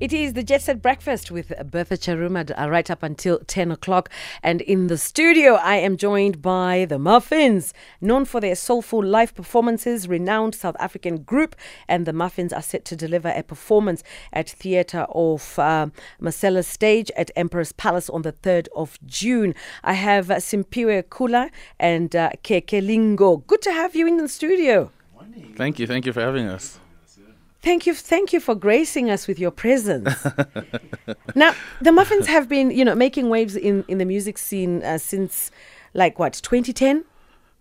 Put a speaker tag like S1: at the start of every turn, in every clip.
S1: It is the Jet Set Breakfast with Bertha Charuma uh, right up until 10 o'clock. And in the studio, I am joined by the Muffinz, known for their soulful live performances, renowned South African group. And the Muffinz are set to deliver a performance at Theatre of uh, Stage at Emperor's Palace on the 3rd of June. I have uh, Simphiwe Kulla and uh, Keke Lingo. Good to have you in the studio.
S2: Thank you. Thank you for having us.
S1: Thank you, thank you for gracing us with your presence. now, the Muffinz have been, you know, making waves in in the music scene uh, since, like what, 2010?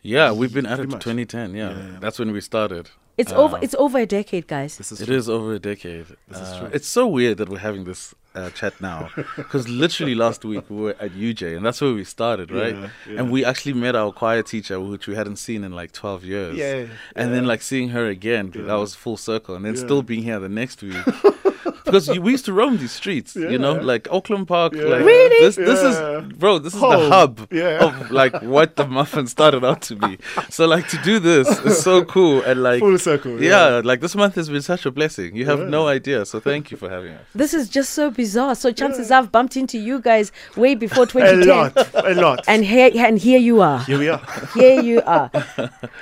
S2: Yeah, we've been at it
S3: Pretty
S2: to
S3: much.
S2: 2010. Yeah,
S3: Yeah, yeah.
S2: that's when we started.
S1: It's
S2: Uh,
S1: over. It's over a decade, guys.
S3: This is
S2: It
S3: true.
S2: is over a decade.
S3: This is
S2: Uh,
S3: true.
S2: It's so weird that we're having this uh, chat now because literally last week we were at UJ and that's where we started, right?
S3: Yeah, yeah.
S2: And we actually met our choir teacher, which we hadn't seen in like 12 years.
S3: Yeah,
S2: And then like seeing her again,
S3: Yeah.
S2: that was full circle. And then
S3: Yeah.
S2: still being here the next week. because we used to roam these streets, you know, like Auckland Park.
S3: Yeah.
S2: Like,
S1: Really?
S2: This, this
S3: Yeah.
S2: is, bro, this is the hub
S3: Yeah.
S2: of like what the muffin started out to be. So like to do this is so cool. And like,
S3: Full circle.
S2: yeah, like this month has been such a blessing. You have
S3: Yeah.
S2: no idea. So thank you for having us.
S1: This is just so bizarre. So chances I've bumped into you guys way before 2010.
S3: A
S1: 2010,
S3: lot. A lot.
S1: and here and here you are.
S3: here we are.
S1: here you are.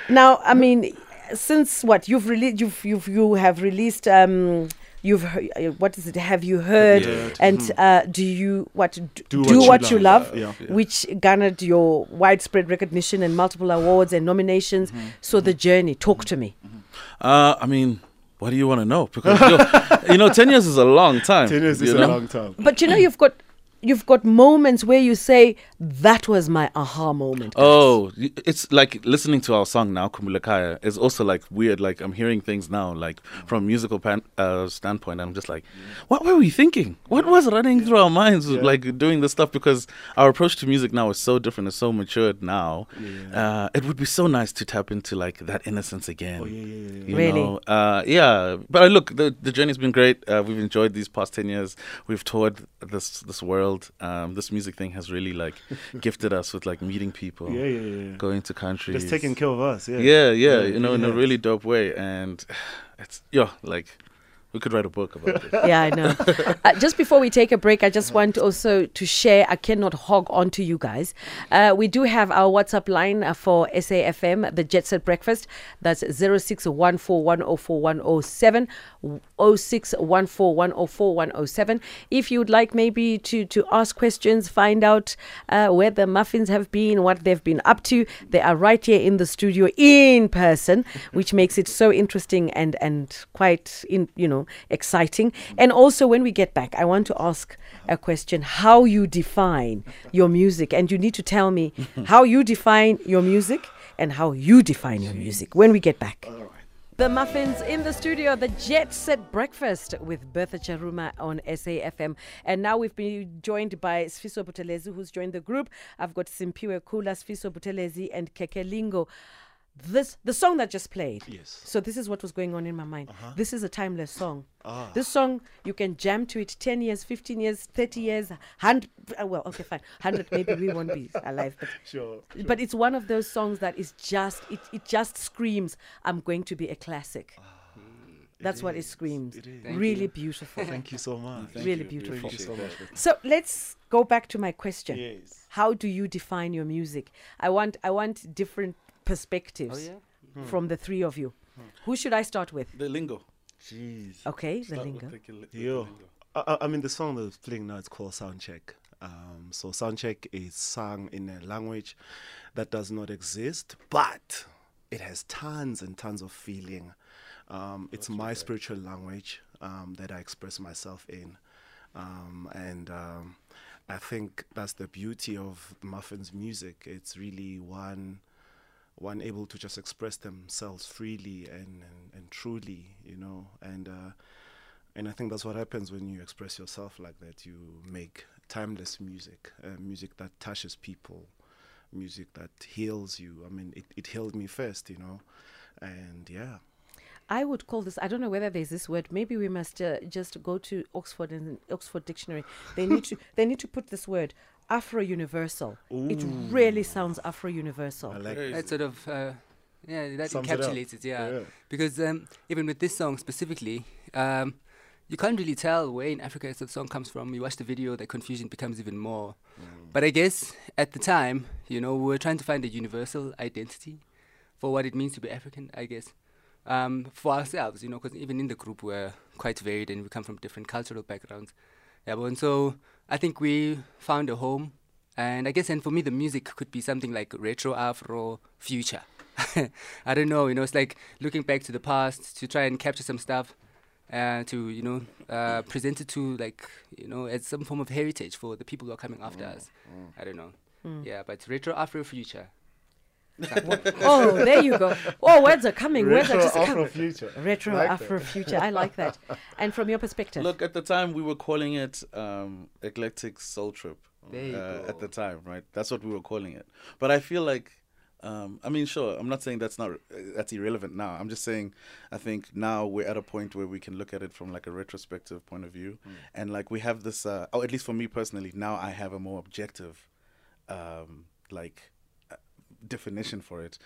S1: Now, I mean, since what you've released, you've you've you have released. Um, you've he- uh, what is it? Have you heard?
S2: Yeah.
S1: And uh, do you what do,
S3: Do
S1: do
S3: what
S1: what,
S3: you
S1: you
S3: love.
S1: love?
S3: Yeah.
S2: Yeah.
S1: Which garnered your widespread recognition and multiple awards and nominations.
S3: Mm-hmm.
S1: So the journey, talk to me.
S2: Uh, I mean, what do you want to know? Because you know, ten years is a long time.
S3: Ten years
S2: you
S3: is a long time.
S1: But you know, you've got you've got moments where you say that was my aha moment. guys."
S2: Oh, it's like listening to our song now, Kumulakaya, is also like weird. Like I'm hearing things now, like from a musical pan- uh, standpoint. I'm just like, what were we thinking? What was running through our minds,
S3: Yeah.
S2: like doing this stuff? Because our approach to music now is so different. It's so matured now.
S3: Yeah.
S2: Uh, it would be so nice to tap into like that innocence again.
S3: Oh yeah, yeah, yeah.
S2: you
S1: Really?
S2: know uh yeah but uh, look the the journey's been great uh, we've enjoyed these past 10 years we've toured this this world um this music thing has really like gifted us with like meeting people
S3: Yeah, yeah, yeah. yeah.
S2: going to countries
S3: Just taking care of us. Yeah.
S2: yeah, yeah you know in a really dope way and it's yeah like we could write a book about it
S1: yeah, I know. uh, just before we take a break, I just want also to share. I cannot hog on to you guys. Uh, we do have our WhatsApp line uh, for SAFM, the Jet Set Breakfast. That's 0614104107, 0614104107. If you'd like maybe to, to ask questions, find out uh, where the Muffinz have been, what they've been up to, they are right here in the studio in person, which makes it so interesting and, and quite, in, you know, exciting. And also, when we get back, I want to ask a question how you define your music. And you need to tell me how you define your music and how you define your music when we get back. The Muffinz in the studio, the Jet Set Breakfast with Bertha Charuma on SAFM. And now we've been joined by Sifiso Buthelezi, who's joined the group. I've got Simphiwe Kulla, Sifiso Buthelezi, and Keke Lingo. This the song that just played.
S3: Yes.
S1: So this is what was going on in my mind. This is a timeless song.
S3: Ah.
S1: This song you can jam to it 10 years, 15 years, 30 years, 100 uh, well, okay fine. 100 maybe we won't be alive but
S3: Sure.
S1: but it's one of those songs that is just it, it just screams i'm going to be a classic ah. that's what it screams
S3: it is.
S1: Really
S4: you.
S1: beautiful
S3: Thank you so much.
S1: really
S3: Thank
S1: beautiful Thank
S3: you so much.
S1: so let's go back to my question
S3: Yes.
S1: how do you define your music i want i want different perspectives
S4: Oh yeah.
S1: from the three of you who should i start with
S2: the lingo
S3: Jeez.
S1: okay the
S2: Start with
S1: lingo
S2: the li- the
S3: Yo.
S2: lingo.
S3: I, I- I mean, the song that's playing now is called Soundcheck. Um, so Soundcheck is sung in a language that does not exist, but it has tons and tons of feeling. Um, it's my spiritual language um, that I express myself in, um, and um, I think that's the beauty of Muffin's music. It's really one one able to just express themselves freely and, and, and truly, you know, and uh, and I think that's what happens when you express yourself like that. You make timeless music, uh, music that touches people, music that heals you. I mean, it, it healed me first, you know, and yeah.
S1: I would call this. I don't know whether there's this word. Maybe we must uh, just go to Oxford and Oxford Dictionary. They need to. They need to put this word Afro Universal. It really sounds Afro Universal.
S3: I like
S2: Very-
S4: That sort of uh, yeah, that
S3: Sums
S4: encapsulates it. Yeah,
S3: Yeah.
S4: because um, even with this song specifically, um, you can't really tell where in Africa the song comes from. You watch the video, the confusion becomes even more. But I guess at the time, you know, we were trying to find a universal identity for what it means to be African. I guess um, for ourselves, you know, because even in the group we're quite varied and we come from different cultural backgrounds. Yeah, but and so I think we found a home, and I guess and for me the music could be something like retro Afro future. I don't know, you know, it's like looking back to the past to try and capture some stuff, uh, to you know uh, present it to like you know as some form of heritage for the people who are coming after us. I don't know, yeah, but retro Afro future.
S1: Oh, there you go. Oh, words are coming. Words are
S3: Retro
S1: just
S3: Afro
S1: coming.
S3: future.
S1: Retro
S3: Like
S1: Afro
S3: that.
S1: future. I like that. And from your perspective,
S2: Look, at the time we were calling it um, Eclectic Soul Trip.
S4: There you
S2: uh,
S4: go.
S2: At the time, right? That's what we were calling it. But I feel like, um, I mean, sure, I'm not saying that's not uh, that's irrelevant now. I'm just saying, I think now we're at a point where we can look at it from like a retrospective point of view, and like we have this, uh, or at least for me personally, now I have a more objective, um, like definition for it.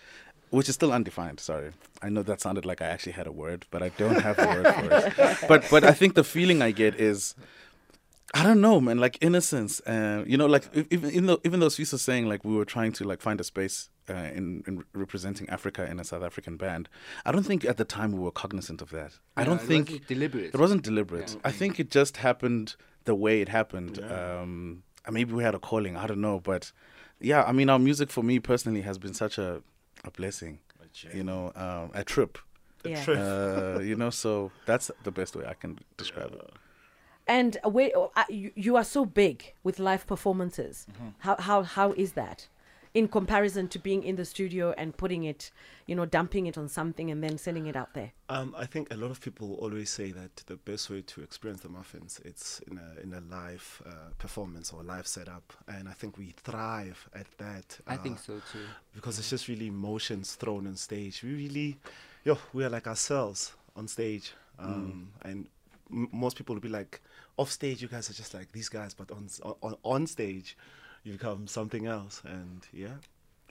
S2: Which is still undefined. Sorry, I know that sounded like I actually had a word, but I don't have a word for it. But but I think the feeling I get is I don't know, man. Like innocence, uh, you know, like even even though even though Swiss was saying like we were trying to like find a space uh, in in representing Africa in a South African band, I don't think at the time we were cognizant of that. I
S4: No,
S2: don't think
S4: deliberate.
S2: It wasn't deliberate.
S4: Yeah.
S2: I think it just happened the way it happened. Um, and maybe we had a calling. I don't know, but yeah, I mean, our music for me personally has been such a a blessing. You know, um, a trip.
S1: yeah.
S2: Uh, you know, so that's the best way I can describe it.
S1: And where uh, you, you are so big with live performances.
S2: Mm-hmm.
S1: How how how is that? In comparison to being in the studio and putting it, you know, dumping it on something and then sending it out there.
S3: Um, I think a lot of people always say that the best way to experience the Muffinz it's in a in a live uh, performance or live setup, and I think we thrive at that.
S4: I think
S3: uh,
S4: so too.
S3: because it's just really emotions thrown on stage. We really, yo, we are like ourselves on stage, um, and m- most people will be like, off stage, you guys are just like these guys, but on on, on stage, you become something else, and yeah.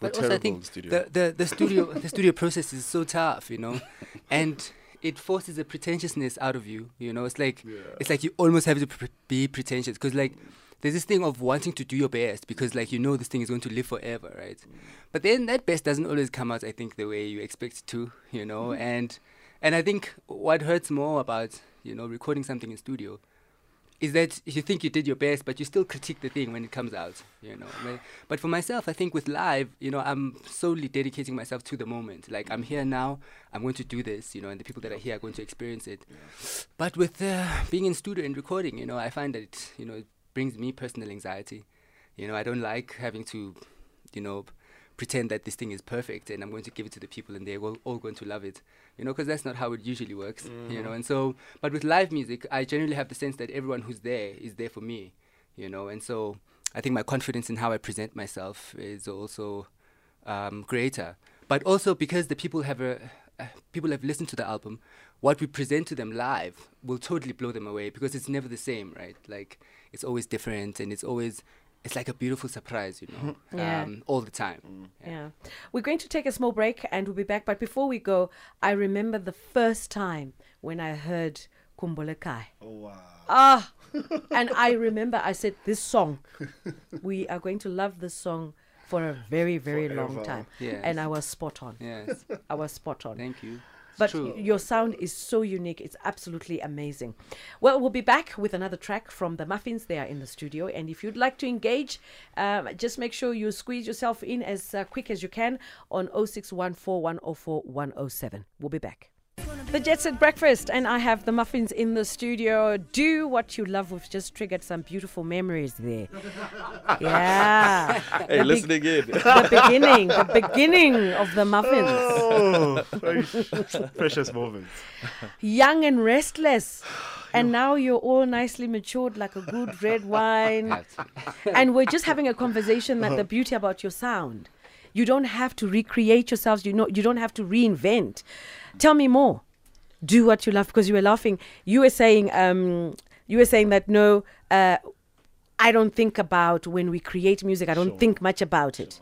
S2: We're
S4: But also, I
S2: terrible
S4: think
S2: the studio.
S4: the, the, the studio the studio process is so tough, you know, and it forces a pretentiousness out of you. You know, it's like it's like you almost have to pre- be pretentious because like there's this thing of wanting to do your best because like you know this thing is going to live forever, right? But then that best doesn't always come out. I think the way you expect it to, you know, mm-hmm. and and I think what hurts more about you know recording something in studio is that you think you did your best, but you still critique the thing when it comes out, you know. But- for myself, I think with live, you know, I'm solely dedicating myself to the moment. Like I'm here now, I'm going to do this, you know, and the people that are here are going to experience it. But with uh, being in studio and recording, you know, I find that it, you know, it brings me personal anxiety. You know, I don't like having to, you know, pretend that this thing is perfect and I'm going to give it to the people and they're all, all going to love it. You know, because that's not how it usually works. You know, and so, but with live music, I generally have the sense that everyone who's there is there for me. You know, and so I think my confidence in how I present myself is also um, greater. But also because the people have a, uh, people have listened to the album, what we present to them live will totally blow them away because it's never the same, right? Like it's always different and it's always it's like a beautiful surprise, you know,
S1: Yeah.
S4: um, all the time.
S1: Yeah. We're going to take a small break and we'll be back. But before we go, I remember the first time when I heard Kumbolekai.
S3: Oh wow.
S1: Ah, and I remember I said, This song, we are going to love this song for a very, very long time.
S4: Yes.
S1: And I was spot on.
S4: Yes,
S1: I was spot on.
S4: thank you.
S1: But your sound is so unique. It's absolutely amazing. Well, we'll be back with another track from the Muffinz. They are in the studio. And if you'd like to engage, um, just make sure you squeeze yourself in as uh, quick as you can on 0614 104 107. We'll be back. The Jet Set Breakfast, and I have the Muffinz in the studio. Do what you love. We've just triggered some beautiful memories there. Yeah.
S2: Hey,
S1: The big-
S2: listening in.
S1: the beginning, the beginning of the Muffinz.
S3: Oh, precious moments.
S1: young and restless. And now you're all nicely matured like a good red wine. And we're just having a conversation that the beauty about your sound. You don't have to recreate yourselves, you know you don't have to reinvent. Tell me more. Do what you love because you were laughing. You were saying um you were saying that no uh I don't think about when we create music. I don't
S3: Sure.
S1: think much about it.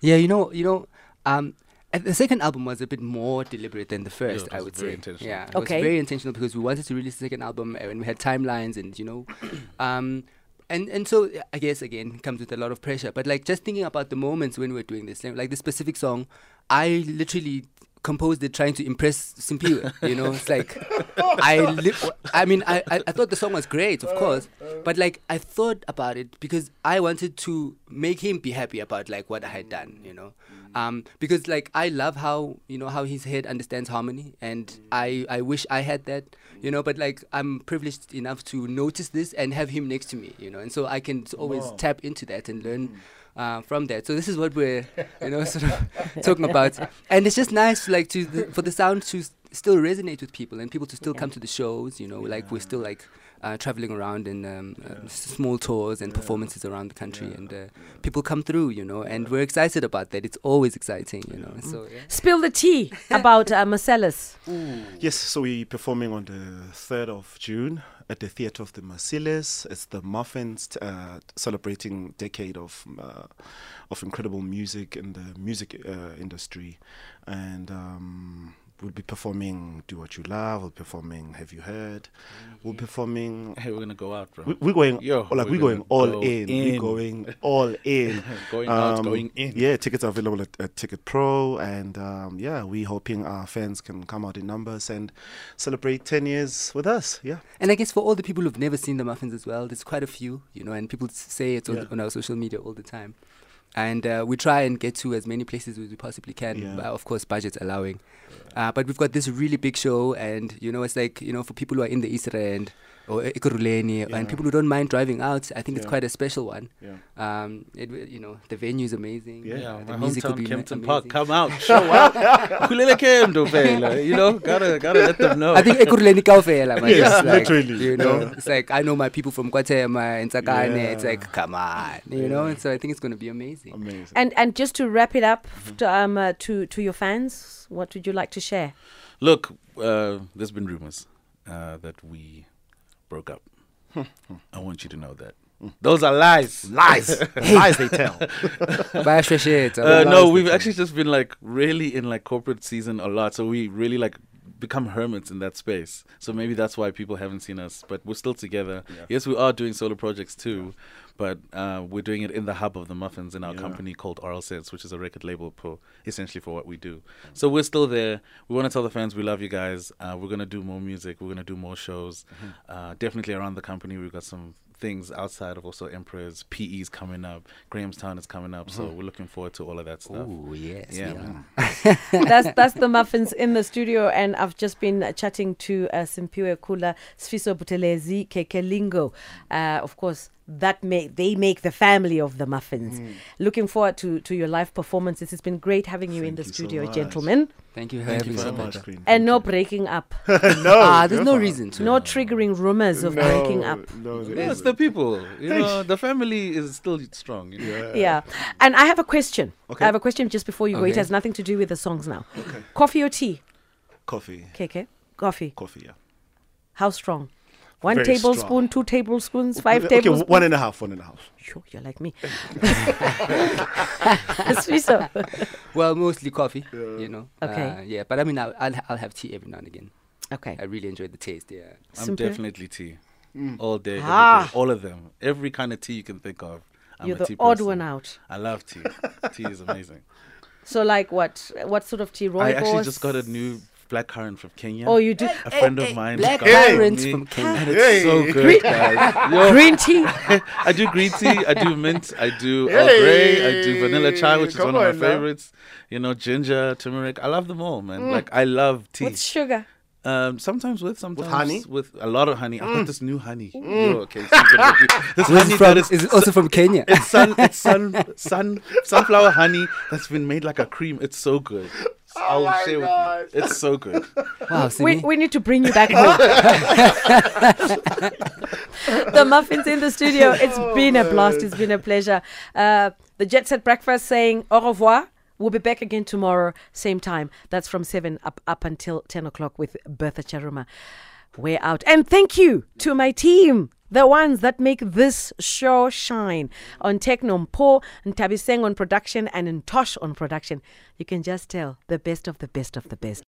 S4: Yeah, you know, you know, um, the second album was a bit more deliberate than the first,
S2: it
S4: I would
S2: very
S4: say.
S2: intentional.
S4: Yeah, it
S1: Okay.
S4: was very intentional because we wanted to release the second album and we had timelines and you know, um, and and so I guess again comes with a lot of pressure. But like just thinking about the moments when we were doing this, like the specific song, I literally composed it trying to impress Simphiwe. You know, it's like I li- I mean I, I I thought the song was great, of course, but like I thought about it because I wanted to make him be happy about like what I had done. You know, mm. um, because like I love how you know how his head understands harmony, and mm. I I wish I had that. You know, but like I'm privileged enough to notice this and have him next to me. You know, and so I can always tap into that and learn mm. Uh, from that. So this is what we're, you know, sort of talking about, and it's just nice, like, to the, for the sound to s- still resonate with people and people to still come to the shows. You know, like we're still like uh, traveling around in um, uh, small tours and performances around the country, and uh, people come through. You know, and we're excited about that. It's always exciting. You know, so yeah.
S1: Spill the tea about uh, Marcellus.
S3: Yes, so we're performing on the 3rd of June at the Theatre of the Marcellus. It's the Muffinz uh, celebrating decade of uh, of incredible music in the music uh, industry. And um, we'll be performing Do What You Love, we'll be performing Have You Heard, we'll be performing...
S2: Hey, we're gonna go out, bro.
S3: we- We're going,
S2: Yo,
S3: like
S2: we're
S3: we're going all
S2: go
S3: in. We're going all in.
S2: going out,
S3: Um,
S2: going in.
S3: Yeah, tickets are available at, at Ticket Pro, and um, yeah, we're hoping our fans can come out in numbers and celebrate 10 years with us. Yeah,
S4: And I guess for all the people who've never seen the Muffinz as well, there's quite a few, you know, and people say it on,
S3: Yeah.
S4: on our social media all the time. And uh, we try and get to as many places as we possibly can,
S3: Yeah.
S4: but of course, budgets allowing. Uh, but we've got this really big show, and you know, it's like you know, for people who are in the East End or Ekurhuleni,
S3: Yeah.
S4: and people who don't mind driving out, I think it's quite a special one.
S3: yeah.
S4: Um, it, you know, the venue is amazing.
S3: Yeah.
S2: Yeah, my
S4: the music will
S2: hometown,
S4: be ma-
S2: Kempton
S4: amazing.
S2: Park, come out, show up. Kulele Kemdo, fella. You know, gotta gotta let them know.
S4: I think Ekurhuleni kaofela, man.
S3: Yes,
S4: It's like,
S3: literally.
S4: You know,
S3: Yeah.
S4: it's like I know my people from KwaThema and Tsakane. It's like, come on, you know. And so I think it's going to be amazing.
S3: Amazing.
S1: And and just to wrap it up to, um, uh, to to your fans, what would you like to share?
S2: Look, uh, there's been rumors uh, that we broke up. I want you to know that. Those are lies.
S3: lies, lies they tell.
S4: Bayashwesheta,
S2: Uh, no, we've
S4: tell.
S2: actually just been like really in like corporate season a lot. So we really like become hermits in that space. So maybe that's why people haven't seen us. But we're still together.
S3: Yeah.
S2: Yes, we are doing solo projects too. But uh, we're doing it in the hub of the Muffinz in our
S3: Yeah.
S2: company called Oral Sense, which is a record label for essentially for what we do. So we're still there. We want to tell the fans we love you guys. Uh, we're gonna do more music. We're gonna do more shows. Uh, definitely around the company. We've got some things outside of also Emperors. PE's coming up. Grahamstown is coming up. So we're looking forward to all of that stuff.
S4: Oh yes,
S2: Yeah,
S4: we
S2: man.
S4: are.
S1: that's that's the Muffinz in the studio, and I've just been uh, chatting to uh, Simphiwe Kulla, Sifiso Buthelezi, Keke Lingo. Uh, of course, that make they make the family of the Muffinz. Looking forward to to your live performances. It's been great having you in the
S3: you
S1: studio,
S3: much.
S1: gentlemen,
S4: Thank you for
S2: Thank
S4: having
S2: you
S4: me.
S2: so
S3: so
S2: much.
S3: much,
S1: and no breaking up,
S3: no,
S4: Ah, there's no
S3: never.
S4: reason to.
S1: no triggering rumors of
S3: no,
S1: breaking up.
S3: No, there
S2: it's the people. You know, the family is still strong. You know?
S3: yeah.
S1: Yeah, and I have a question.
S3: Okay.
S1: I have a question just before you go. It has nothing to do with the songs now.
S3: Okay.
S1: Coffee or tea?
S3: Coffee,
S1: Keke, coffee.
S3: coffee. Yeah.
S1: How strong? One
S3: Very
S1: tablespoon,
S3: strong.
S1: two tablespoons, five
S3: okay,
S1: tablespoons.
S3: one and a half. One and a half.
S1: Sure, you're like me. Swiso.
S4: Well, mostly coffee. You know.
S1: Okay.
S4: Uh, yeah, but I mean, I'll, I'll I'll have tea every now and again.
S1: Okay.
S4: I really enjoy the taste. Yeah.
S2: I'm
S1: Simple.
S2: definitely tea. All day,
S1: Ah.
S2: day, all of them. Every kind of tea you can think of. I'm
S1: You're
S2: a
S1: the
S2: tea
S1: odd
S2: person.
S1: one out.
S2: I love tea. tea is amazing.
S1: So, like, what? What sort of tea? Rooibos?
S2: I actually just got a new black currant from Kenya.
S1: Oh, you do
S2: a friend of mine.
S4: Black
S2: got it me,
S4: from Kenya.
S2: And it's so good, guys. Yo,
S1: green tea.
S2: I do green tea, I do mint, I do Earl Grey, I do vanilla chai, which is
S3: Come
S2: one of my
S3: now.
S2: favorites. You know, ginger, turmeric. I love them all, man. Mm. Like I love tea.
S1: With sugar.
S2: Um, sometimes with sometimes
S3: honey?
S2: with a lot of honey. I've got mm. this new honey. Mm. Yo, okay, so I'm gonna give you- this
S4: This
S2: honey
S4: is from
S2: that is
S4: is also from Kenya.
S2: it's sun, it's sun, sun, sunflower honey that's been made like a cream. It's so good. I'll share with you. It's so good.
S4: Wow,
S1: We, we need to bring you back home. the Muffinz in the studio. It's been a blast. It's been a pleasure. Uh, the Jet Set Breakfast saying au revoir. We'll be back again tomorrow, same time. That's from 7 up, up until 10 o'clock with Bertha Charuma. We're out. And thank you to my team the ones that make this show shine. On Techno Mpo, Ntabiseng on production, and Ntosh on production. You can just tell the best of the best of the best.